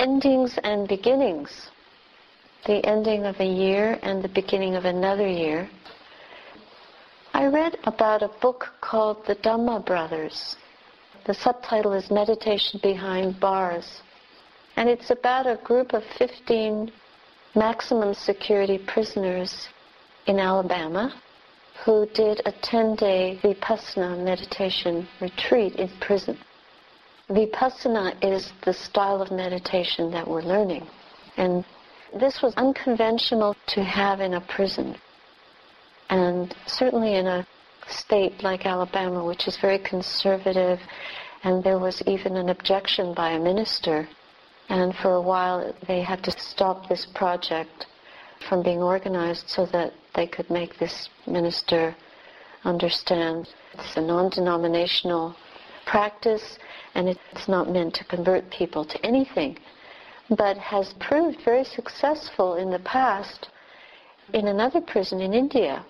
endings and beginnings, the ending of a year and the beginning of another year. I read about a book called The Dhamma Brothers. The subtitle is Meditation Behind Bars. And it's about a group of 15 maximum security prisoners in Alabama who did a 10-day vipassana meditation retreat in prison. Vipassana is the style of meditation that we're learning. And this was unconventional to have in a prison. And certainly in a state like Alabama, which is very conservative, and there was even an objection by a minister. And for a while, they had to stop this project from being organized so that they could make this minister understand it's a non-denominational practice and it's not meant to convert people to anything, but has proved very successful in the past in another prison in India.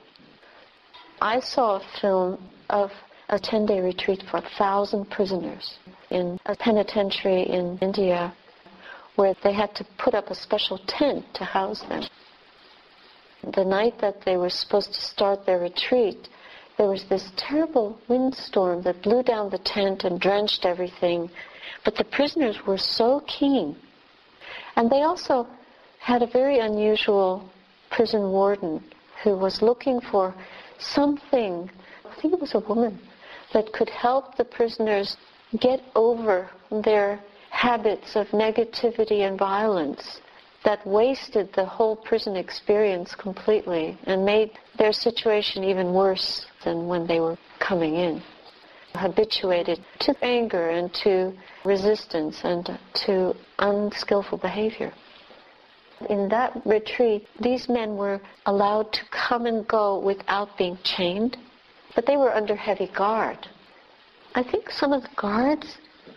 I saw a film of a 10-day retreat for a thousand prisoners in a penitentiary in India where they had to put up a special tent to house them. The night that they were supposed to start their retreat, there was this terrible windstorm that blew down the tent and drenched everything. But the prisoners were so keen. And they also had a very unusual prison warden who was looking for something, I think it was a woman, that could help the prisoners get over their habits of negativity and violence that wasted the whole prison experience completely and made their situation even worse than when they were coming in. Habituated to anger and to resistance and to unskillful behavior. In that retreat, these men were allowed to come and go without being chained, but they were under heavy guard. I think some of the guards,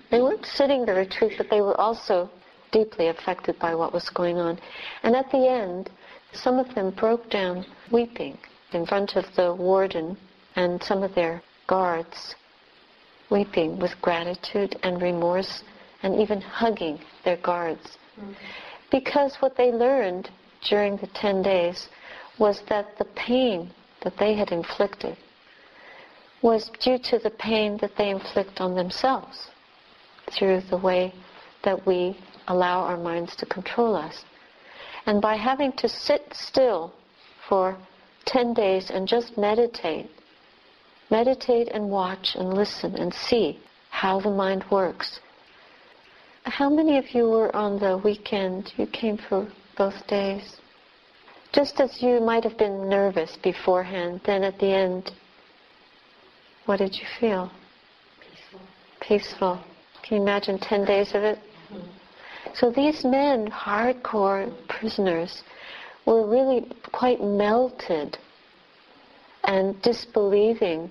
they weren't sitting the retreat, but they were also deeply affected by what was going on. And at the end, some of them broke down weeping in front of the warden and some of their guards, weeping with gratitude and remorse and even hugging their guards. Mm-hmm. Because what they learned during the 10 days was that the pain that they had inflicted was due to the pain that they inflict on themselves through the way that we allow our minds to control us. And by having to sit still for 10 days and just meditate, meditate and watch and listen and see how the mind works. How many of you were on the weekend? You came for both days. Just as you might have been nervous beforehand, then at the end, what did you feel? Peaceful. Peaceful. Can you imagine 10 days of it? So these men, hardcore prisoners, were really quite melted and disbelieving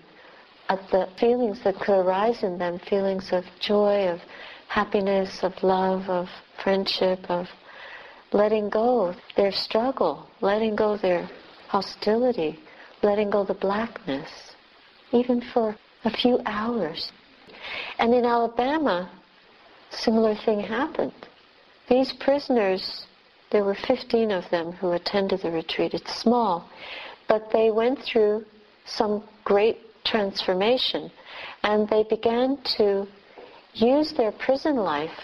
at the feelings that could arise in them, feelings of joy, of happiness, of love, of friendship, of letting go their struggle, letting go their hostility, letting go the blackness, even for a few hours. And in Alabama, similar thing happened. These prisoners, there were 15 of them who attended the retreat. It's small, but they went through some great transformation and they began to use their prison life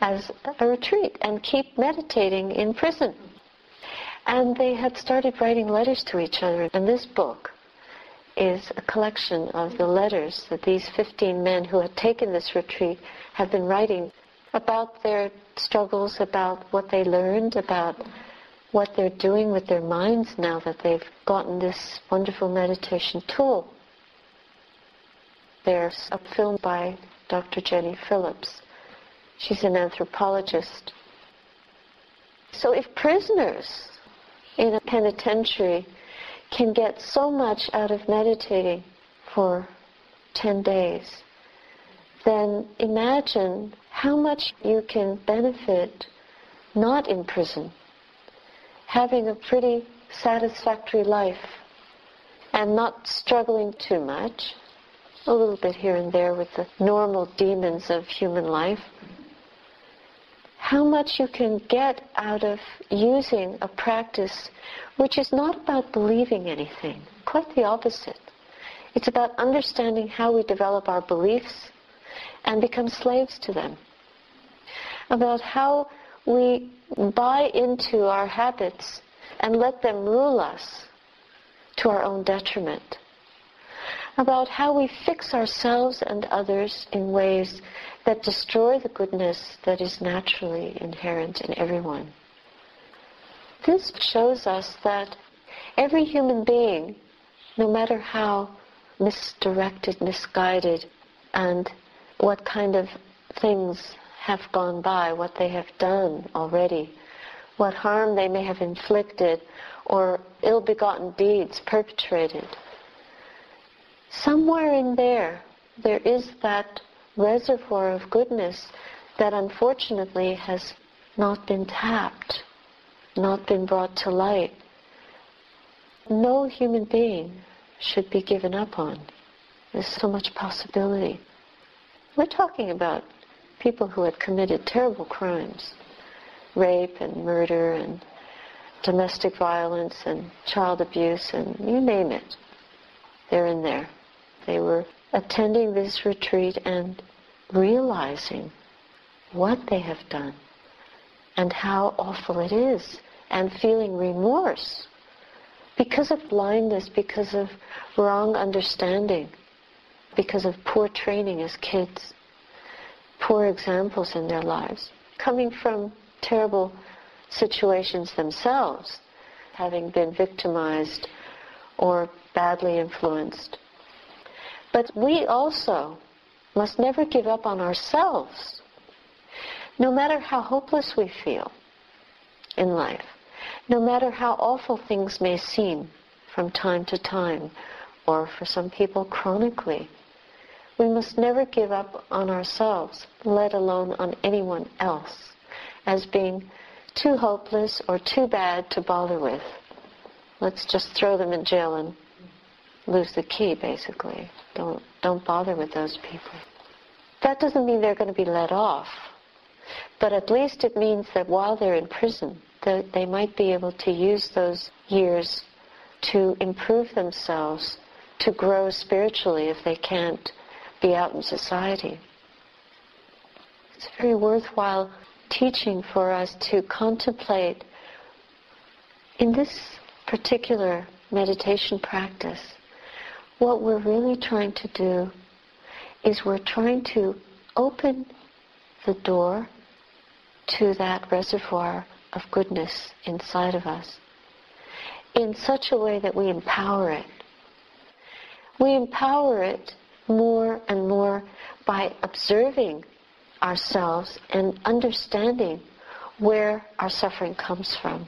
as a retreat and keep meditating in prison. And they had started writing letters to each other. And this book is a collection of the letters that these 15 men who had taken this retreat have been writing about their struggles, about what they learned, about what they're doing with their minds now that they've gotten this wonderful meditation tool. There's a film by Dr. Jenny Phillips. She's an anthropologist. So if prisoners in a penitentiary can get so much out of meditating for 10 days, then imagine how much you can benefit not in prison, having a pretty satisfactory life and not struggling too much, a little bit here and there with the normal demons of human life. how much you can get out of using a practice which is not about believing anything, quite the opposite. It's about understanding how we develop our beliefs and become slaves to them. About how we buy into our habits and let them rule us to our own detriment. About how we fix ourselves and others in ways that destroy the goodness that is naturally inherent in everyone. This shows us that every human being, no matter how misdirected, misguided, and what kind of things have gone by, what they have done already, what harm they may have inflicted, or ill-begotten deeds perpetrated. Somewhere in there, there is that reservoir of goodness that unfortunately has not been tapped, not been brought to light. No human being should be given up on. There's so much possibility. We're talking about people who had committed terrible crimes rape and murder and domestic violence and child abuse and you name it. They're in there. They were attending this retreat and realizing what they have done and how awful it is and feeling remorse because of blindness, because of wrong understanding, because of poor training as kids poor examples in their lives, coming from terrible situations themselves, having been victimized or badly influenced. But we also must never give up on ourselves, no matter how hopeless we feel in life, no matter how awful things may seem from time to time, or for some people chronically. We must never give up on ourselves, let alone on anyone else, as being too hopeless or too bad to bother with. Let's just throw them in jail and lose the key, basically. Don't, don't bother with those people. That doesn't mean they're going to be let off, but at least it means that while they're in prison, they, they might be able to use those years to improve themselves, to grow spiritually if they can't be out in society. It's very worthwhile teaching for us to contemplate in this particular meditation practice, what we're really trying to do is we're trying to open the door to that reservoir of goodness inside of us in such a way that we empower it. We empower it more and more by observing ourselves and understanding where our suffering comes from.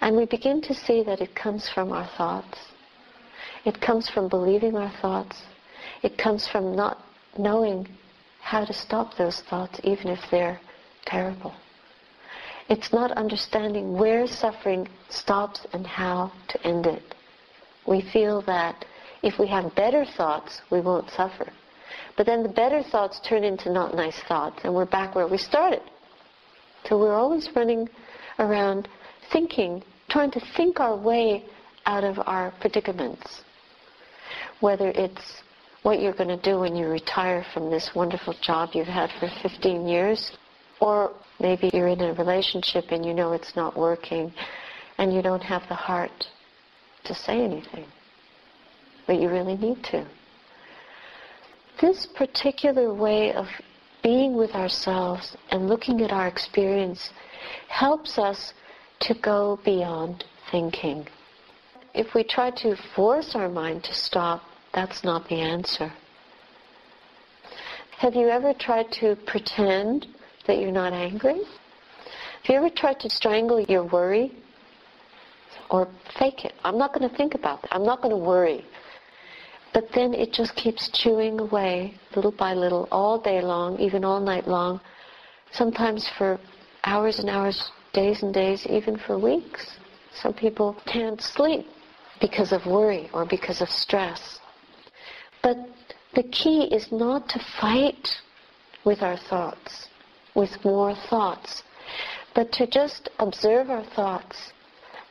And we begin to see that it comes from our thoughts. It comes from believing our thoughts. It comes from not knowing how to stop those thoughts, even if they're terrible. It's not understanding where suffering stops and how to end it. We feel that if we have better thoughts, we won't suffer. But then the better thoughts turn into not nice thoughts, and we're back where we started. So we're always running around thinking, trying to think our way out of our predicaments. Whether it's what you're going to do when you retire from this wonderful job you've had for 15 years, or maybe you're in a relationship and you know it's not working and you don't have the heart to say anything but you really need to. This particular way of being with ourselves and looking at our experience helps us to go beyond thinking. If we try to force our mind to stop, that's not the answer. Have you ever tried to pretend that you're not angry? Have you ever tried to strangle your worry? Or fake it? I'm not going to think about that. I'm not going to worry. But then it just keeps chewing away, little by little, all day long, even all night long, sometimes for hours and hours, days and days, even for weeks. Some people can't sleep because of worry or because of stress. But the key is not to fight with our thoughts, with more thoughts, but to just observe our thoughts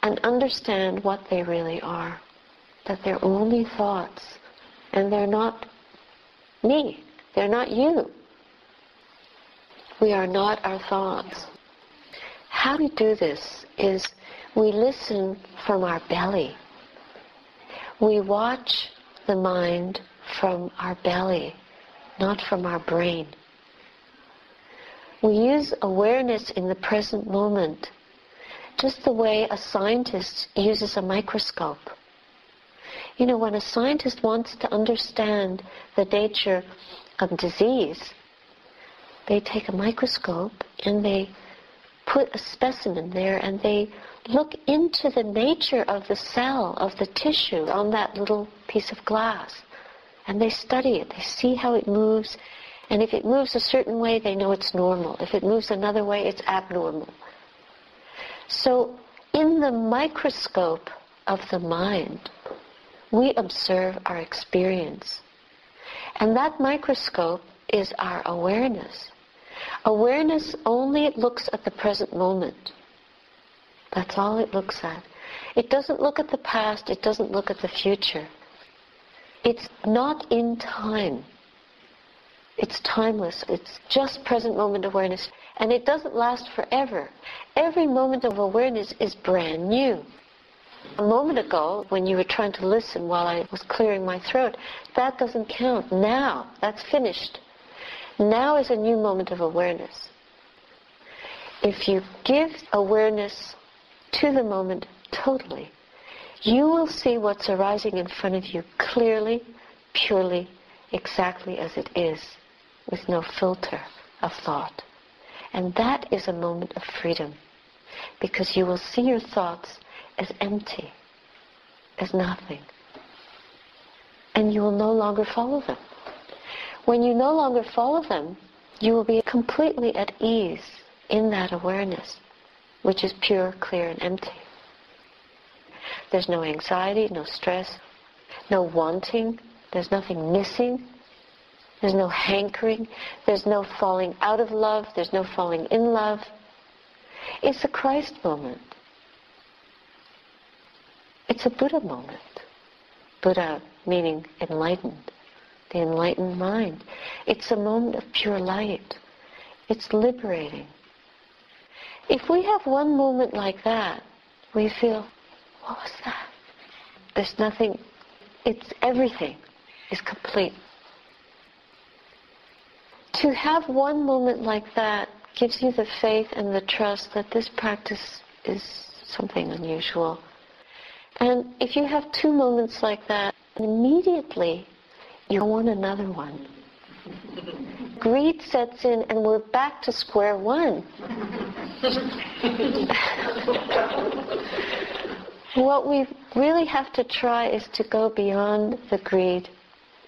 and understand what they really are. That they're only thoughts and they're not me. They're not you. We are not our thoughts. How we do this is we listen from our belly. We watch the mind from our belly, not from our brain. We use awareness in the present moment, just the way a scientist uses a microscope. You know, when a scientist wants to understand the nature of disease, they take a microscope and they put a specimen there and they look into the nature of the cell, of the tissue on that little piece of glass. And they study it. They see how it moves. And if it moves a certain way, they know it's normal. If it moves another way, it's abnormal. So in the microscope of the mind, we observe our experience. And that microscope is our awareness. Awareness only looks at the present moment. That's all it looks at. It doesn't look at the past, it doesn't look at the future. It's not in time. It's timeless. It's just present moment awareness. And it doesn't last forever. Every moment of awareness is brand new. A moment ago, when you were trying to listen while I was clearing my throat, that doesn't count. Now, that's finished. Now is a new moment of awareness. If you give awareness to the moment totally, you will see what's arising in front of you clearly, purely, exactly as it is, with no filter of thought. And that is a moment of freedom, because you will see your thoughts as empty, as nothing. And you will no longer follow them. When you no longer follow them, you will be completely at ease in that awareness, which is pure, clear, and empty. There's no anxiety, no stress, no wanting, there's nothing missing, there's no hankering, there's no falling out of love, there's no falling in love. It's a Christ moment. It's a Buddha moment. Buddha meaning enlightened, the enlightened mind. It's a moment of pure light. It's liberating. If we have one moment like that, we feel, what was that? There's nothing, it's everything is complete. To have one moment like that gives you the faith and the trust that this practice is something unusual and if you have two moments like that, immediately you want another one. Greed sets in and we're back to square one. what we really have to try is to go beyond the greed,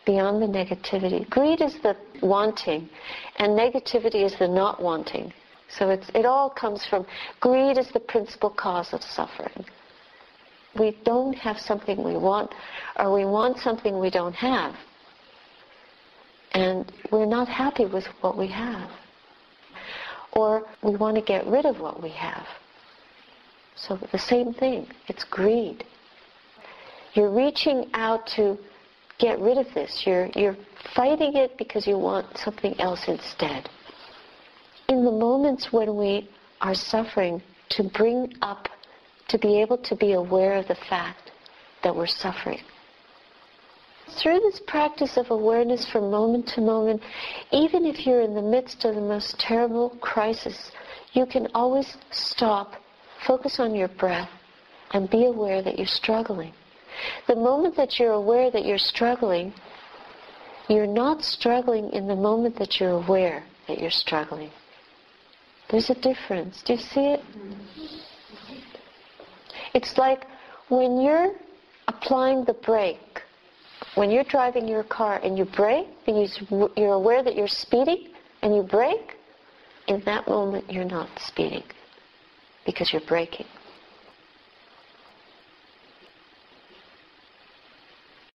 beyond the negativity. Greed is the wanting, and negativity is the not wanting. So it all comes from greed is the principal cause of suffering we don't have something we want, or we want something we don't have. And we're not happy with what we have. Or we want to get rid of what we have. So the same thing, it's greed. You're reaching out to get rid of this. You're, you're fighting it because you want something else instead. In the moments when we are suffering, to bring up to be able to be aware of the fact that we're suffering. Through this practice of awareness from moment to moment, even if you're in the midst of the most terrible crisis, you can always stop, focus on your breath, and be aware that you're struggling. The moment that you're aware that you're struggling, you're not struggling in the moment that you're aware that you're struggling. There's a difference. Do you see it? It's like when you're applying the brake, when you're driving your car and you brake, and you're aware that you're speeding and you brake, in that moment you're not speeding because you're braking.